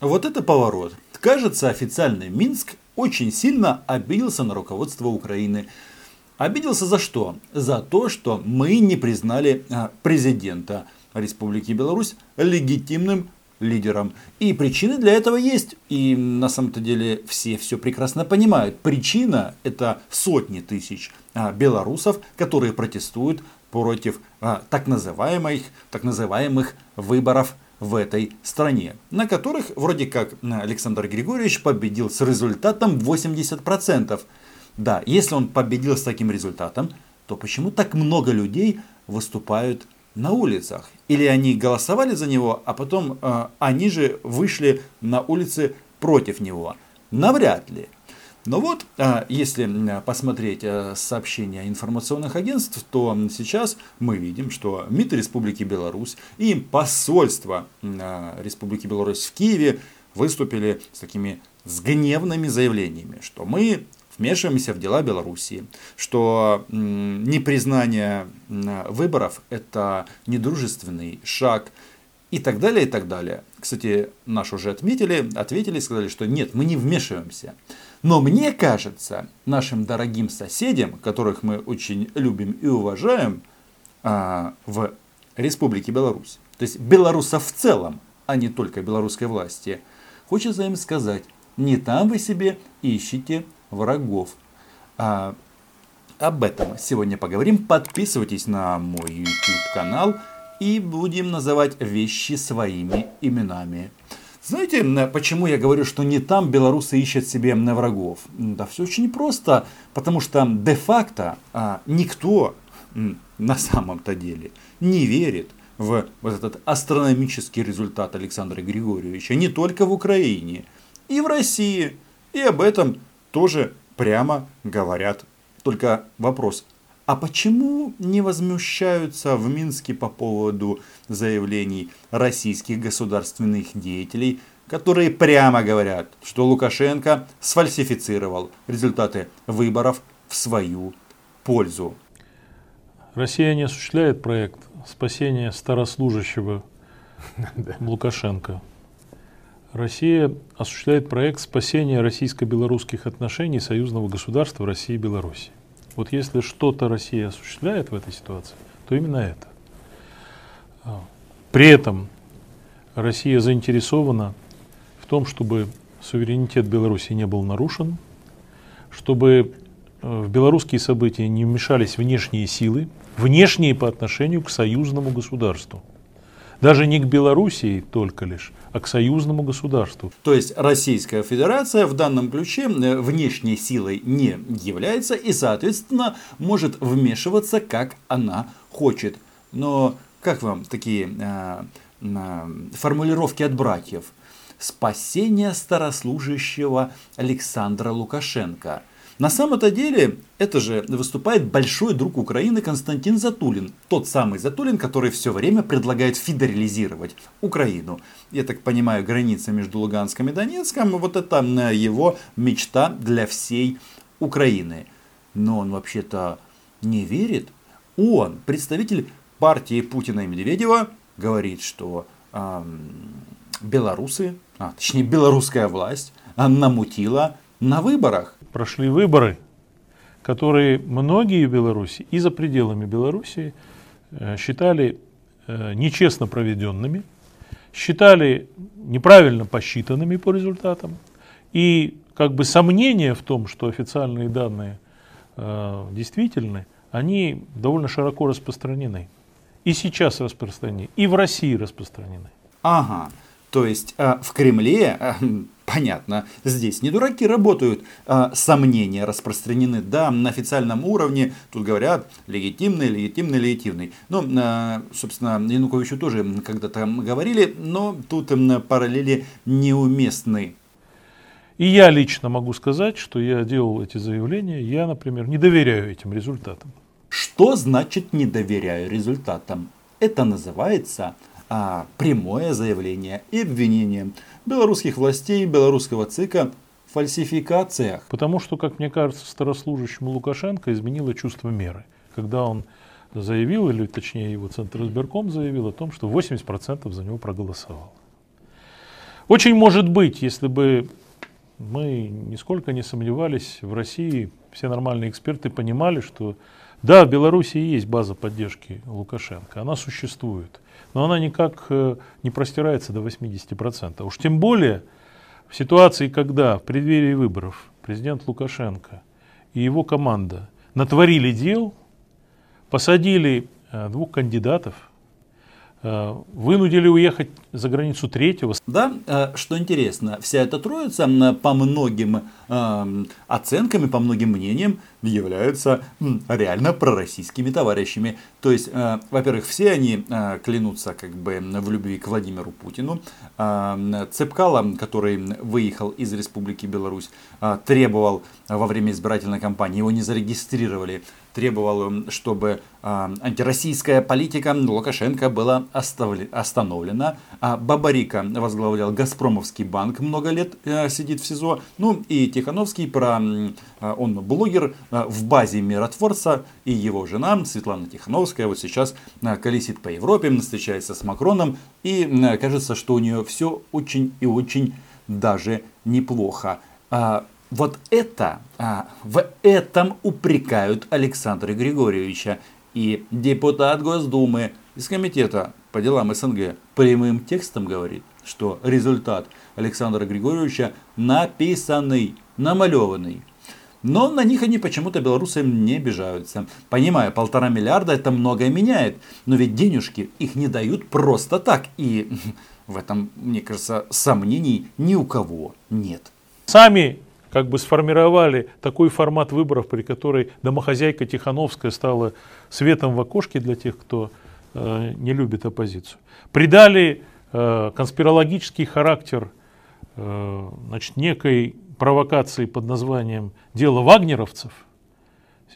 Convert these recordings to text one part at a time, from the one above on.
Вот это поворот. Кажется, официальный Минск очень сильно обиделся на руководство Украины. Обиделся за что? За то, что мы не признали а, президента Республики Беларусь легитимным лидером. И причины для этого есть. И на самом-то деле все все прекрасно понимают. Причина это сотни тысяч а, белорусов, которые протестуют против а, так, называемых, так называемых выборов в этой стране, на которых вроде как Александр Григорьевич победил с результатом 80%. Да, если он победил с таким результатом, то почему так много людей выступают на улицах? Или они голосовали за него, а потом э, они же вышли на улицы против него? Навряд ли. Но вот, а, если посмотреть э, сообщения информационных агентств, то сейчас мы видим, что МИД Республики Беларусь и посольство а, Республики Беларусь в Киеве выступили с такими с гневными заявлениями, что мы вмешиваемся в дела Белоруссии, что непризнание выборов это недружественный шаг и так далее, и так далее. Кстати, наш уже отметили, ответили, сказали, что нет, мы не вмешиваемся. Но мне кажется, нашим дорогим соседям, которых мы очень любим и уважаем а, в Республике Беларусь, то есть белорусов в целом, а не только белорусской власти, хочется им сказать, не там вы себе ищите врагов. А, об этом сегодня поговорим. Подписывайтесь на мой YouTube канал и будем называть вещи своими именами. Знаете, почему я говорю, что не там белорусы ищут себе на врагов? Да все очень просто, потому что де-факто а, никто на самом-то деле не верит в вот этот астрономический результат Александра Григорьевича не только в Украине, и в России. И об этом тоже прямо говорят. Только вопрос, а почему не возмущаются в Минске по поводу заявлений российских государственных деятелей, которые прямо говорят, что Лукашенко сфальсифицировал результаты выборов в свою пользу? Россия не осуществляет проект спасения старослужащего Лукашенко. Россия осуществляет проект спасения российско-белорусских отношений союзного государства России и Беларуси. Вот если что-то Россия осуществляет в этой ситуации, то именно это. А, при этом Россия заинтересована в том, чтобы суверенитет Беларуси не был нарушен, чтобы э, в белорусские события не вмешались внешние силы, внешние по отношению к союзному государству. Даже не к Белоруссии только лишь, а к союзному государству. То есть Российская Федерация в данном ключе э, внешней силой не является и, соответственно, может вмешиваться, как она хочет. Но как вам такие э, э, формулировки от братьев? Спасение старослужащего Александра Лукашенко – на самом-то деле, это же выступает большой друг Украины Константин Затулин. Тот самый Затулин, который все время предлагает федерализировать Украину. Я так понимаю, граница между Луганском и Донецком, вот это его мечта для всей Украины. Но он вообще-то не верит. Он, представитель партии Путина и Медведева, говорит, что эм, белорусы, а, точнее белорусская власть, намутила на выборах прошли выборы, которые многие в Беларуси и за пределами Беларуси э, считали э, нечестно проведенными, считали неправильно посчитанными по результатам. И как бы сомнения в том, что официальные данные э, действительны, они довольно широко распространены. И сейчас распространены, и в России распространены. Ага, то есть э, в Кремле э, понятно, здесь не дураки работают, а сомнения распространены, да, на официальном уровне, тут говорят легитимный, легитимный, легитимный. Ну, а, собственно, Януковичу тоже когда-то говорили, но тут параллели неуместны. И я лично могу сказать, что я делал эти заявления, я, например, не доверяю этим результатам. Что значит не доверяю результатам? Это называется а, прямое заявление и обвинение белорусских властей, белорусского ЦИКа в фальсификациях. Потому что, как мне кажется, старослужащему Лукашенко изменило чувство меры. Когда он заявил, или точнее его Центр избирком заявил о том, что 80% за него проголосовал. Очень может быть, если бы мы нисколько не сомневались в России, все нормальные эксперты понимали, что да, в Беларуси есть база поддержки Лукашенко, она существует, но она никак э, не простирается до 80%. Уж тем более в ситуации, когда в преддверии выборов президент Лукашенко и его команда натворили дел, посадили э, двух кандидатов – вынудили уехать за границу третьего. Да, э, что интересно, вся эта троица по многим э, оценкам и по многим мнениям являются реально пророссийскими товарищами. То есть, во-первых, все они клянутся как бы в любви к Владимиру Путину. Цепкало, который выехал из Республики Беларусь, требовал во время избирательной кампании, его не зарегистрировали требовал, чтобы а, антироссийская политика Лукашенко была остановлена. А Бабарика возглавлял Газпромовский банк, много лет э, сидит в СИЗО. Ну и Тихановский, про, а, он блогер в базе миротворца, и его жена Светлана Тихановская вот сейчас колесит по Европе, встречается с Макроном, и кажется, что у нее все очень и очень даже неплохо. Вот это, а, в этом упрекают Александра Григорьевича. И депутат Госдумы из комитета по делам СНГ прямым текстом говорит, что результат Александра Григорьевича написанный, намалеванный. Но на них они почему-то белорусы не обижаются. Понимаю, полтора миллиарда это многое меняет, но ведь денежки их не дают просто так. И в этом, мне кажется, сомнений ни у кого нет. Сами как бы сформировали такой формат выборов, при которой домохозяйка Тихановская стала светом в окошке для тех, кто э, не любит оппозицию. Придали э, конспирологический характер э, значит, некой провокации под названием «Дело вагнеровцев».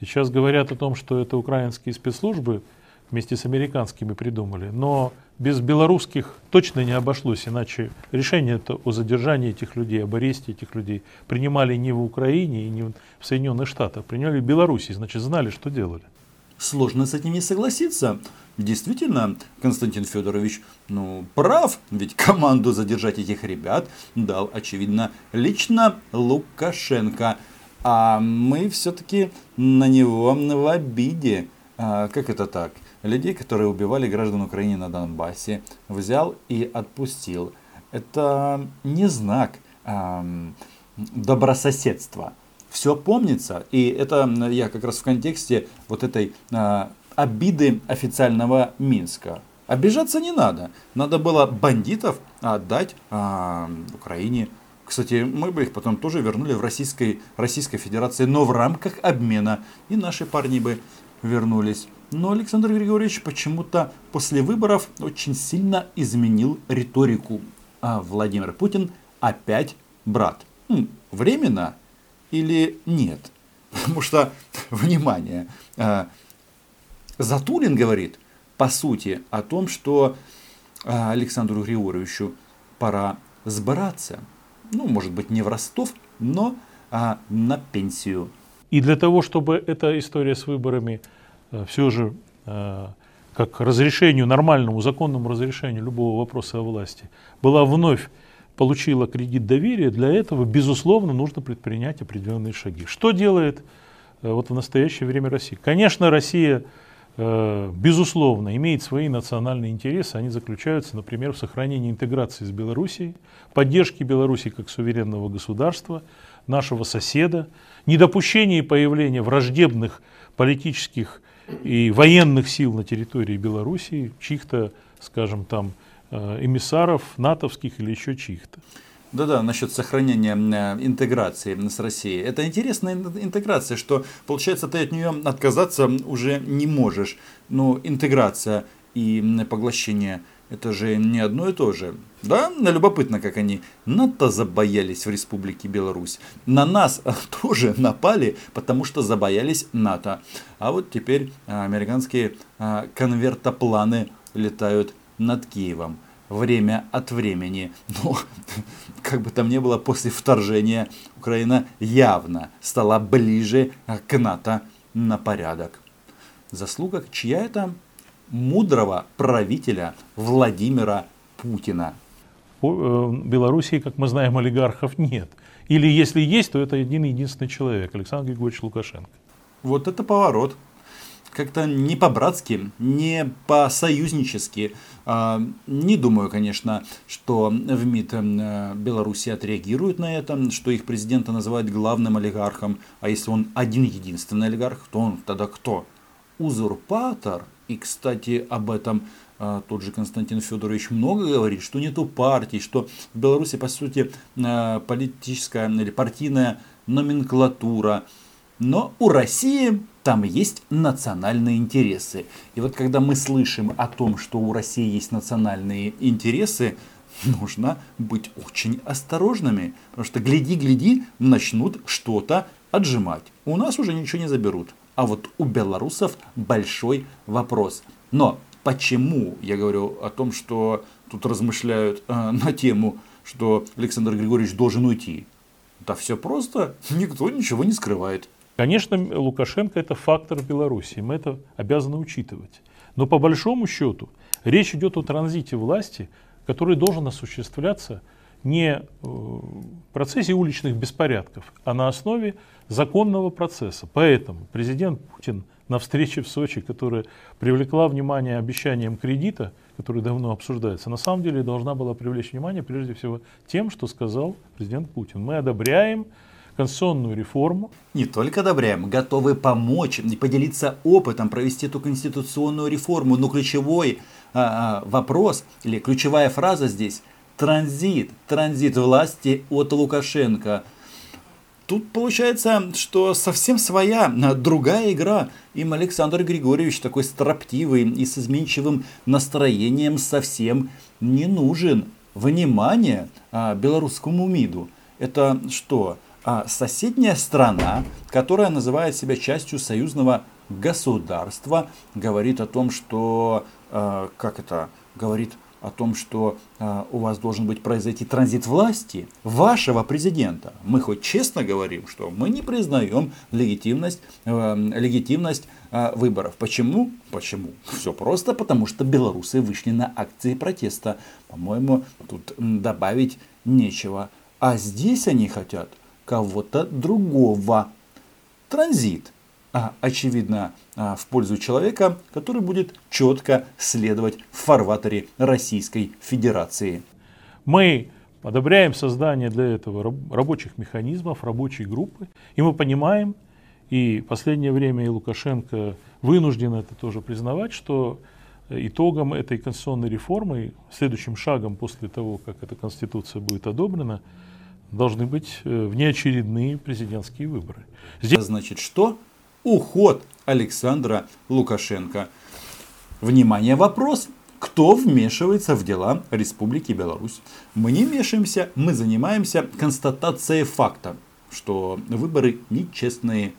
Сейчас говорят о том, что это украинские спецслужбы вместе с американскими придумали, но без белорусских точно не обошлось, иначе решение это о задержании этих людей, об аресте этих людей принимали не в Украине и не в Соединенных Штатах, принимали в Беларуси, значит знали, что делали. Сложно с этим не согласиться. Действительно, Константин Федорович ну, прав, ведь команду задержать этих ребят дал, очевидно, лично Лукашенко. А мы все-таки на него в обиде. А, как это так? Людей, которые убивали граждан Украины на Донбассе, взял и отпустил. Это не знак эм, добрососедства. Все помнится, и это я как раз в контексте вот этой э, обиды официального Минска. Обижаться не надо. Надо было бандитов отдать э, Украине. Кстати, мы бы их потом тоже вернули в Российской, Российской Федерации, но в рамках обмена. И наши парни бы вернулись. Но Александр Григорьевич почему-то после выборов очень сильно изменил риторику. А Владимир Путин опять брат. Временно или нет? Потому что, внимание, а, Затулин говорит, по сути, о том, что а, Александру Григорьевичу пора сбираться. Ну, может быть, не в Ростов, но а, на пенсию. И для того, чтобы эта история с выборами Э, все же э, как разрешению, нормальному, законному разрешению любого вопроса о власти, была вновь получила кредит доверия, для этого, безусловно, нужно предпринять определенные шаги. Что делает э, вот в настоящее время Россия? Конечно, Россия, безусловно, имеет свои национальные интересы. Они заключаются, например, в сохранении интеграции с Белоруссией, поддержке Беларуси как суверенного государства, нашего соседа, недопущении появления враждебных политических и военных сил на территории Белоруссии, чьих-то, скажем, там, э, эмиссаров, натовских или еще чьих-то. Да-да, насчет сохранения э, интеграции с Россией. Это интересная интеграция, что получается ты от нее отказаться уже не можешь. Но интеграция и поглощение это же не одно и то же. Да, любопытно, как они НАТО забоялись в Республике Беларусь. На нас тоже напали, потому что забоялись НАТО. А вот теперь а, американские конвертопланы летают над Киевом время от времени. Но, как бы там ни было, после вторжения Украина явно стала ближе к НАТО на порядок. Заслуга чья это? Мудрого правителя Владимира Путина. в Белоруссии, как мы знаем, олигархов нет. Или если есть, то это один единственный человек, Александр Григорьевич Лукашенко. Вот это поворот как-то не по-братски, не по-союзнически. А, не думаю, конечно, что в МИД э, Беларуси отреагируют на это, что их президента называют главным олигархом. А если он один единственный олигарх, то он тогда кто? Узурпатор. И, кстати, об этом а, тот же Константин Федорович много говорит, что нету партий, что в Беларуси, по сути, э, политическая или партийная номенклатура. Но у России там есть национальные интересы. И вот когда мы слышим о том, что у России есть национальные интересы, нужно быть очень осторожными. Потому что гляди-гляди, начнут что-то отжимать. У нас уже ничего не заберут. А вот у белорусов большой вопрос. Но почему я говорю о том, что тут размышляют э, на тему, что Александр Григорьевич должен уйти? Да все просто, никто ничего не скрывает. Конечно, Лукашенко это фактор Беларуси, мы это обязаны учитывать. Но по большому счету речь идет о транзите власти, который должен осуществляться не в процессе уличных беспорядков, а на основе законного процесса. Поэтому президент Путин на встрече в Сочи, которая привлекла внимание обещанием кредита, который давно обсуждается, на самом деле должна была привлечь внимание прежде всего тем, что сказал президент Путин. Мы одобряем конституционную реформу. Не только одобряем, готовы помочь и поделиться опытом провести эту конституционную реформу. Но ключевой а, а, вопрос или ключевая фраза здесь – транзит, транзит власти от Лукашенко. Тут получается, что совсем своя, а, другая игра. Им Александр Григорьевич такой строптивый и с изменчивым настроением совсем не нужен. Внимание а, белорусскому МИДу. Это что? А соседняя страна, которая называет себя частью союзного государства, говорит о том, что, э, как это, говорит о том, что э, у вас должен быть произойти транзит власти вашего президента. Мы хоть честно говорим, что мы не признаем легитимность, э, легитимность выборов. Почему? Почему? Все просто, потому что белорусы вышли на акции протеста. По-моему, тут добавить нечего. А здесь они хотят – кого-то другого. Транзит. А, очевидно, а, в пользу человека, который будет четко следовать в фарватере Российской Федерации. Мы одобряем создание для этого рабочих механизмов, рабочей группы, и мы понимаем, и в последнее время и Лукашенко вынужден это тоже признавать, что итогом этой конституционной реформы, следующим шагом после того, как эта конституция будет одобрена, должны быть э, внеочередные президентские выборы. Здесь... Значит, что? Уход Александра Лукашенко. Внимание, вопрос. Кто вмешивается в дела Республики Беларусь? Мы не вмешиваемся, мы занимаемся констатацией факта, что выборы нечестные,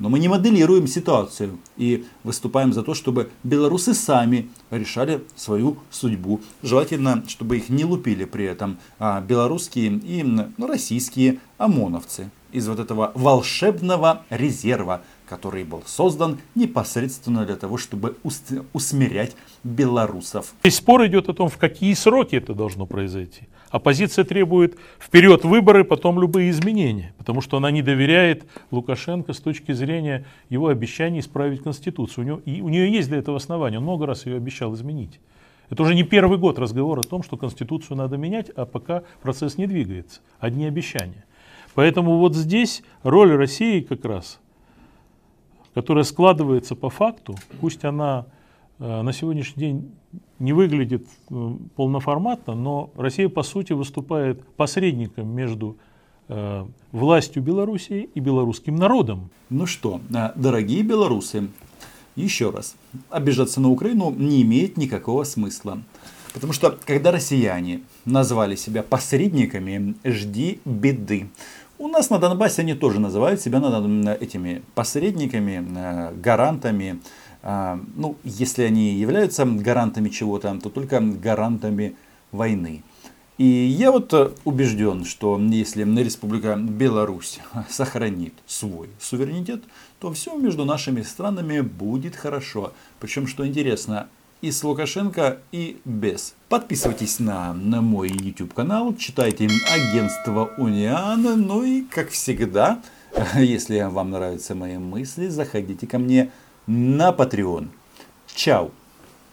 но мы не моделируем ситуацию и выступаем за то, чтобы белорусы сами решали свою судьбу. Желательно, чтобы их не лупили при этом а белорусские и ну, российские ОМОНовцы из вот этого волшебного резерва, который был создан непосредственно для того, чтобы усмирять белорусов. Здесь спор идет о том, в какие сроки это должно произойти. Оппозиция требует вперед выборы, потом любые изменения, потому что она не доверяет Лукашенко с точки зрения его обещаний исправить Конституцию. У, него, и у нее есть для этого основания, он много раз ее обещал изменить. Это уже не первый год разговор о том, что Конституцию надо менять, а пока процесс не двигается. Одни обещания. Поэтому вот здесь роль России как раз, которая складывается по факту, пусть она э, на сегодняшний день не выглядит э, полноформатно, но Россия по сути выступает посредником между э, властью Белоруссии и белорусским народом. Ну что, дорогие белорусы, еще раз, обижаться на Украину не имеет никакого смысла. Потому что когда россияне назвали себя посредниками, жди беды. У нас на Донбассе они тоже называют себя этими посредниками, гарантами, а, ну, если они являются гарантами чего-то, то только гарантами войны. И я вот э, убежден, что если Республика Беларусь сохранит свой суверенитет, то все между нашими странами будет хорошо. Причем, что интересно, и с Лукашенко, и без. Подписывайтесь на, на мой YouTube канал, читайте агентство Униана, ну и как всегда, если вам нравятся мои мысли, заходите ко мне на Patreon. Чао!